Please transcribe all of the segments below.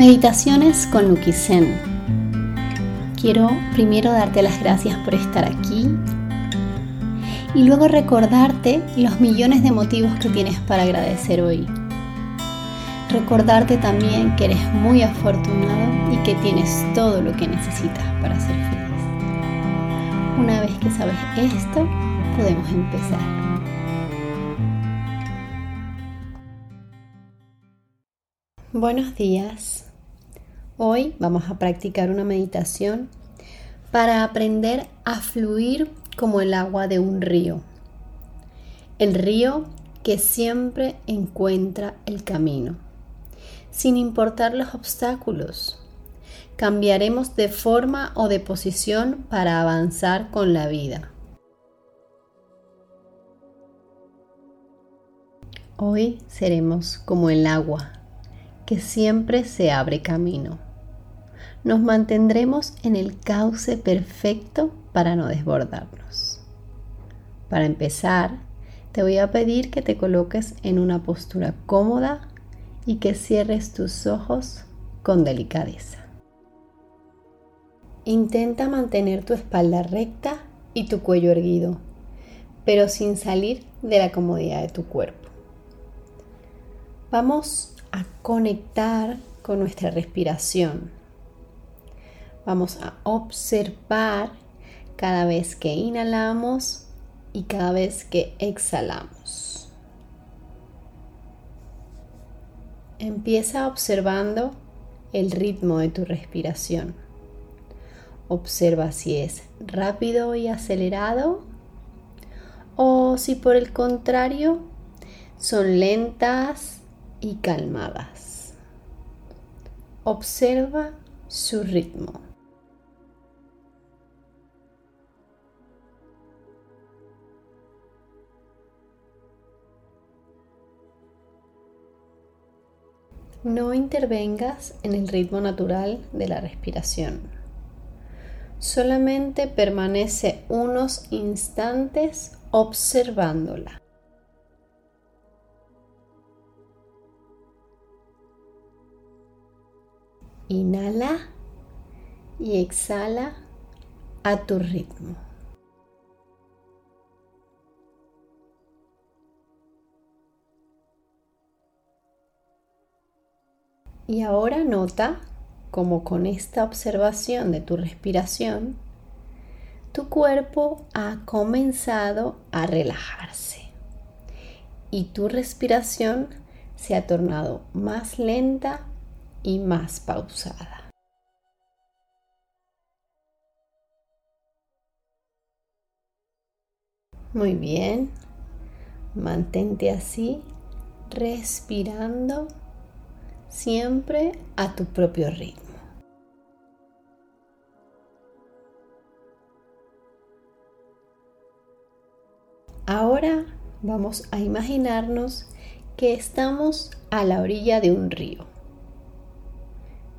Meditaciones con Nuki Zen. Quiero primero darte las gracias por estar aquí y luego recordarte los millones de motivos que tienes para agradecer hoy. Recordarte también que eres muy afortunado y que tienes todo lo que necesitas para ser feliz. Una vez que sabes esto, podemos empezar. Buenos días. Hoy vamos a practicar una meditación para aprender a fluir como el agua de un río. El río que siempre encuentra el camino, sin importar los obstáculos. Cambiaremos de forma o de posición para avanzar con la vida. Hoy seremos como el agua que siempre se abre camino nos mantendremos en el cauce perfecto para no desbordarnos. Para empezar, te voy a pedir que te coloques en una postura cómoda y que cierres tus ojos con delicadeza. Intenta mantener tu espalda recta y tu cuello erguido, pero sin salir de la comodidad de tu cuerpo. Vamos a conectar con nuestra respiración Vamos a observar cada vez que inhalamos y cada vez que exhalamos. Empieza observando el ritmo de tu respiración. Observa si es rápido y acelerado o si por el contrario son lentas y calmadas. Observa su ritmo. No intervengas en el ritmo natural de la respiración. Solamente permanece unos instantes observándola. Inhala y exhala a tu ritmo. Y ahora nota cómo con esta observación de tu respiración, tu cuerpo ha comenzado a relajarse. Y tu respiración se ha tornado más lenta y más pausada. Muy bien, mantente así, respirando siempre a tu propio ritmo. Ahora vamos a imaginarnos que estamos a la orilla de un río.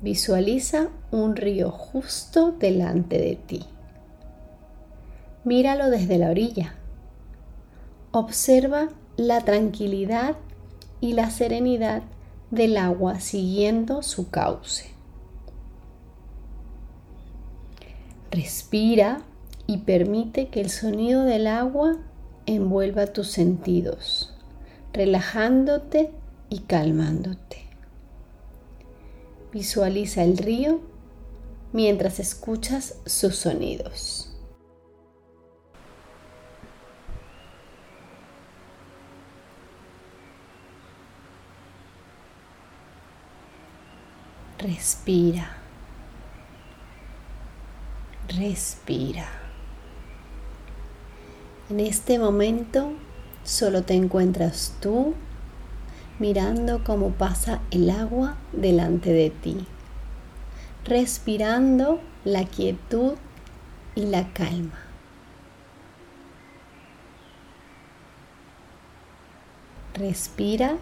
Visualiza un río justo delante de ti. Míralo desde la orilla. Observa la tranquilidad y la serenidad del agua siguiendo su cauce. Respira y permite que el sonido del agua envuelva tus sentidos, relajándote y calmándote. Visualiza el río mientras escuchas sus sonidos. Respira. Respira. En este momento solo te encuentras tú mirando cómo pasa el agua delante de ti, respirando la quietud y la calma. Respira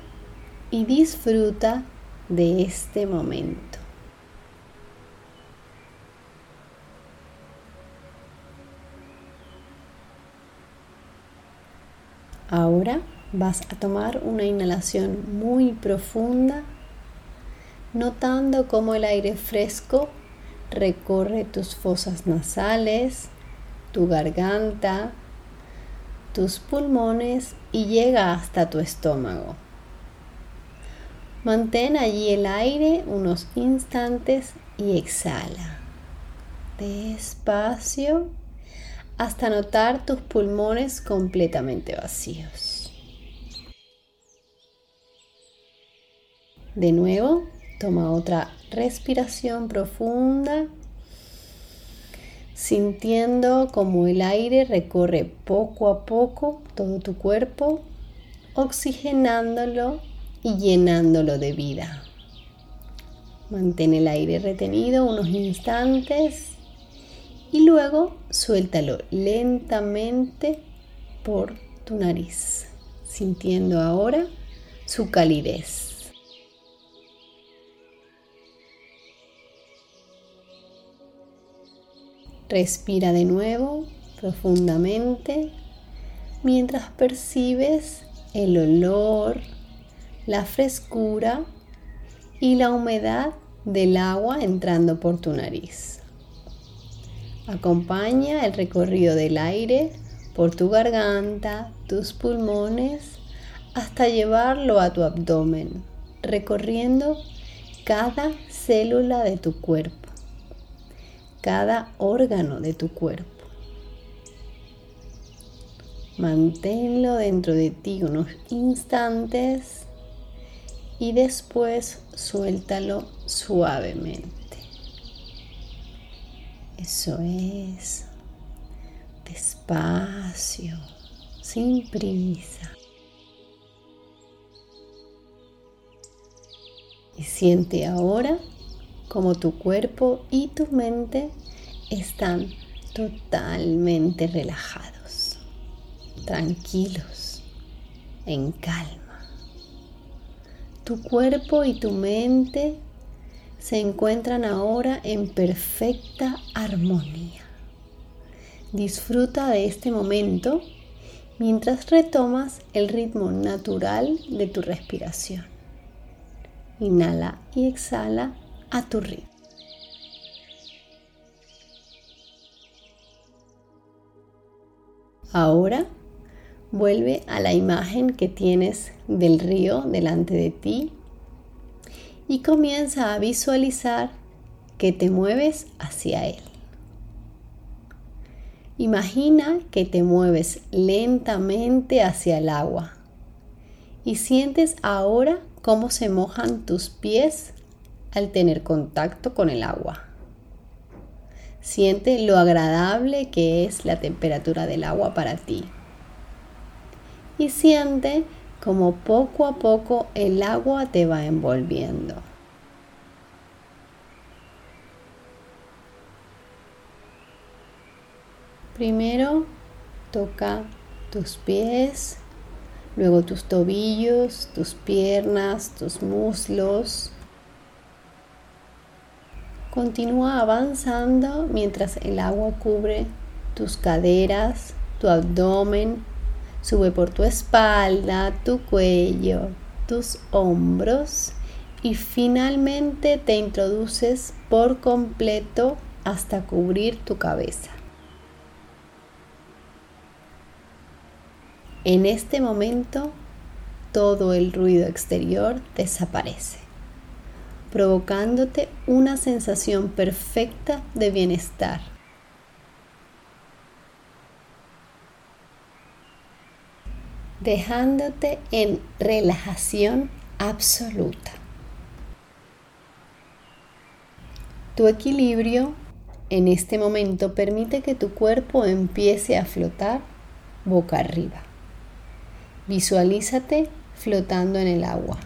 y disfruta de este momento. Ahora vas a tomar una inhalación muy profunda notando cómo el aire fresco recorre tus fosas nasales, tu garganta, tus pulmones y llega hasta tu estómago. Mantén allí el aire unos instantes y exhala. Despacio hasta notar tus pulmones completamente vacíos. De nuevo, toma otra respiración profunda, sintiendo como el aire recorre poco a poco todo tu cuerpo, oxigenándolo y llenándolo de vida. Mantén el aire retenido unos instantes y luego suéltalo lentamente por tu nariz, sintiendo ahora su calidez. Respira de nuevo profundamente mientras percibes el olor, la frescura y la humedad del agua entrando por tu nariz. Acompaña el recorrido del aire por tu garganta, tus pulmones, hasta llevarlo a tu abdomen, recorriendo cada célula de tu cuerpo, cada órgano de tu cuerpo. Manténlo dentro de ti unos instantes y después suéltalo suavemente. Eso es. Despacio, sin prisa. Y siente ahora como tu cuerpo y tu mente están totalmente relajados, tranquilos, en calma. Tu cuerpo y tu mente se encuentran ahora en perfecta armonía. Disfruta de este momento mientras retomas el ritmo natural de tu respiración. Inhala y exhala a tu ritmo. Ahora vuelve a la imagen que tienes del río delante de ti y comienza a visualizar que te mueves hacia él. Imagina que te mueves lentamente hacia el agua y sientes ahora cómo se mojan tus pies al tener contacto con el agua. Siente lo agradable que es la temperatura del agua para ti. Y siente como poco a poco el agua te va envolviendo. Primero toca tus pies, luego tus tobillos, tus piernas, tus muslos. Continúa avanzando mientras el agua cubre tus caderas, tu abdomen, Sube por tu espalda, tu cuello, tus hombros y finalmente te introduces por completo hasta cubrir tu cabeza. En este momento todo el ruido exterior desaparece, provocándote una sensación perfecta de bienestar dejándote en relajación absoluta. Tu equilibrio en este momento permite que tu cuerpo empiece a flotar boca arriba. Visualízate flotando en el agua.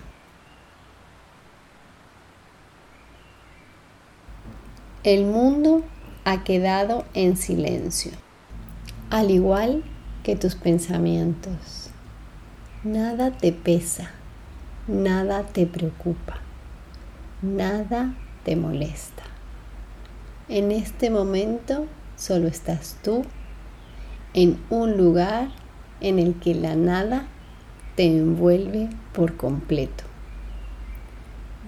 El mundo ha quedado en silencio, al igual que tus pensamientos. Nada te pesa, nada te preocupa, nada te molesta. En este momento solo estás tú en un lugar en el que la nada te envuelve por completo.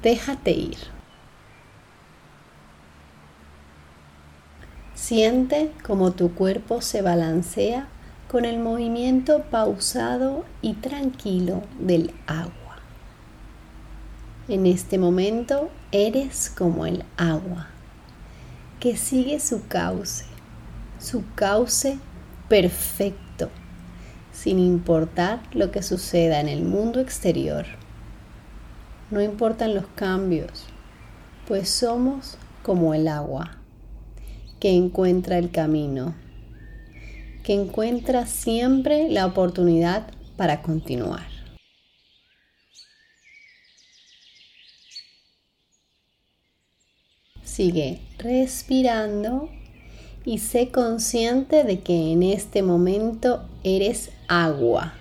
Déjate ir. Siente como tu cuerpo se balancea con el movimiento pausado y tranquilo del agua. En este momento eres como el agua que sigue su cauce, su cauce perfecto, sin importar lo que suceda en el mundo exterior. No importan los cambios, pues somos como el agua que encuentra el camino, que encuentra siempre la oportunidad para continuar. Sigue respirando y sé consciente de que en este momento eres agua,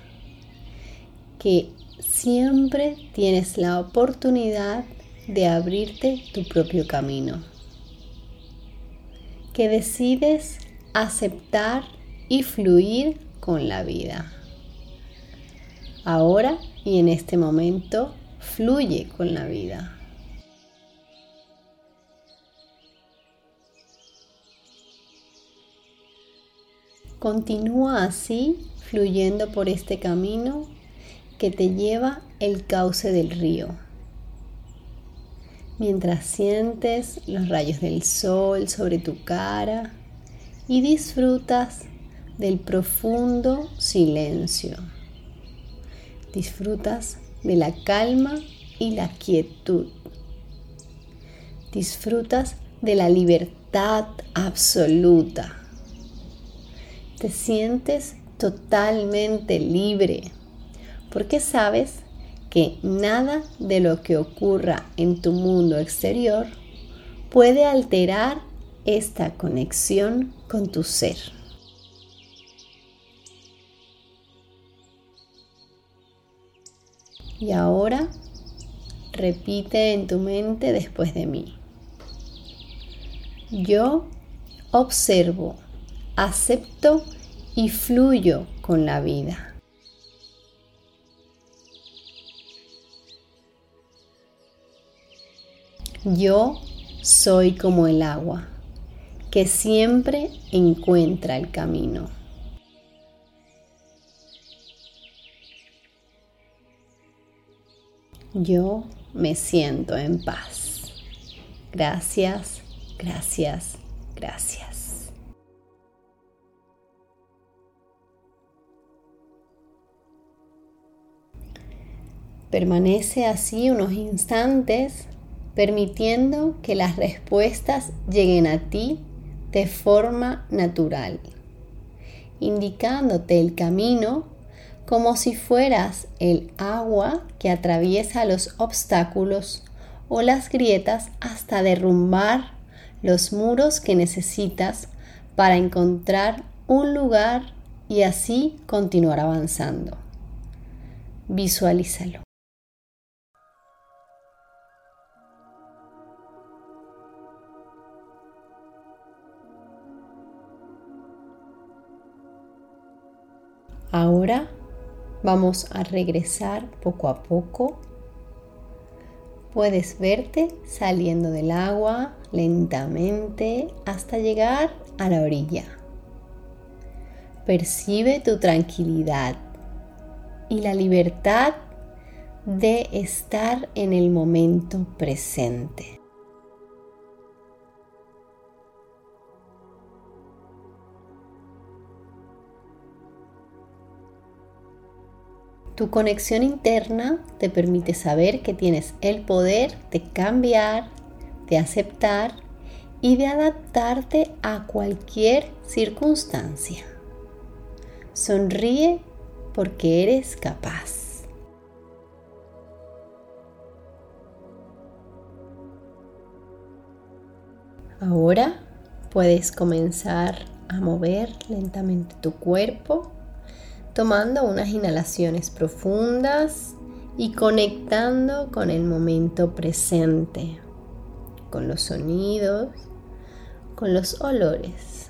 que siempre tienes la oportunidad de abrirte tu propio camino que decides aceptar y fluir con la vida. Ahora y en este momento, fluye con la vida. Continúa así, fluyendo por este camino que te lleva el cauce del río mientras sientes los rayos del sol sobre tu cara y disfrutas del profundo silencio. Disfrutas de la calma y la quietud. Disfrutas de la libertad absoluta. Te sientes totalmente libre porque sabes que nada de lo que ocurra en tu mundo exterior puede alterar esta conexión con tu ser. Y ahora repite en tu mente después de mí. Yo observo, acepto y fluyo con la vida. Yo soy como el agua, que siempre encuentra el camino. Yo me siento en paz. Gracias, gracias, gracias. Permanece así unos instantes permitiendo que las respuestas lleguen a ti de forma natural, indicándote el camino como si fueras el agua que atraviesa los obstáculos o las grietas hasta derrumbar los muros que necesitas para encontrar un lugar y así continuar avanzando. Visualízalo. Ahora vamos a regresar poco a poco. Puedes verte saliendo del agua lentamente hasta llegar a la orilla. Percibe tu tranquilidad y la libertad de estar en el momento presente. Tu conexión interna te permite saber que tienes el poder de cambiar, de aceptar y de adaptarte a cualquier circunstancia. Sonríe porque eres capaz. Ahora puedes comenzar a mover lentamente tu cuerpo tomando unas inhalaciones profundas y conectando con el momento presente, con los sonidos, con los olores.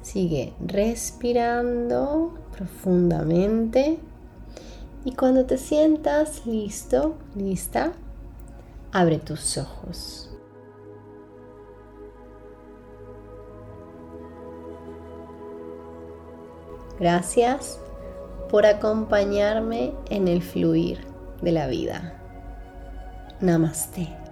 Sigue respirando profundamente y cuando te sientas listo, lista, abre tus ojos. Gracias por acompañarme en el fluir de la vida. Namaste.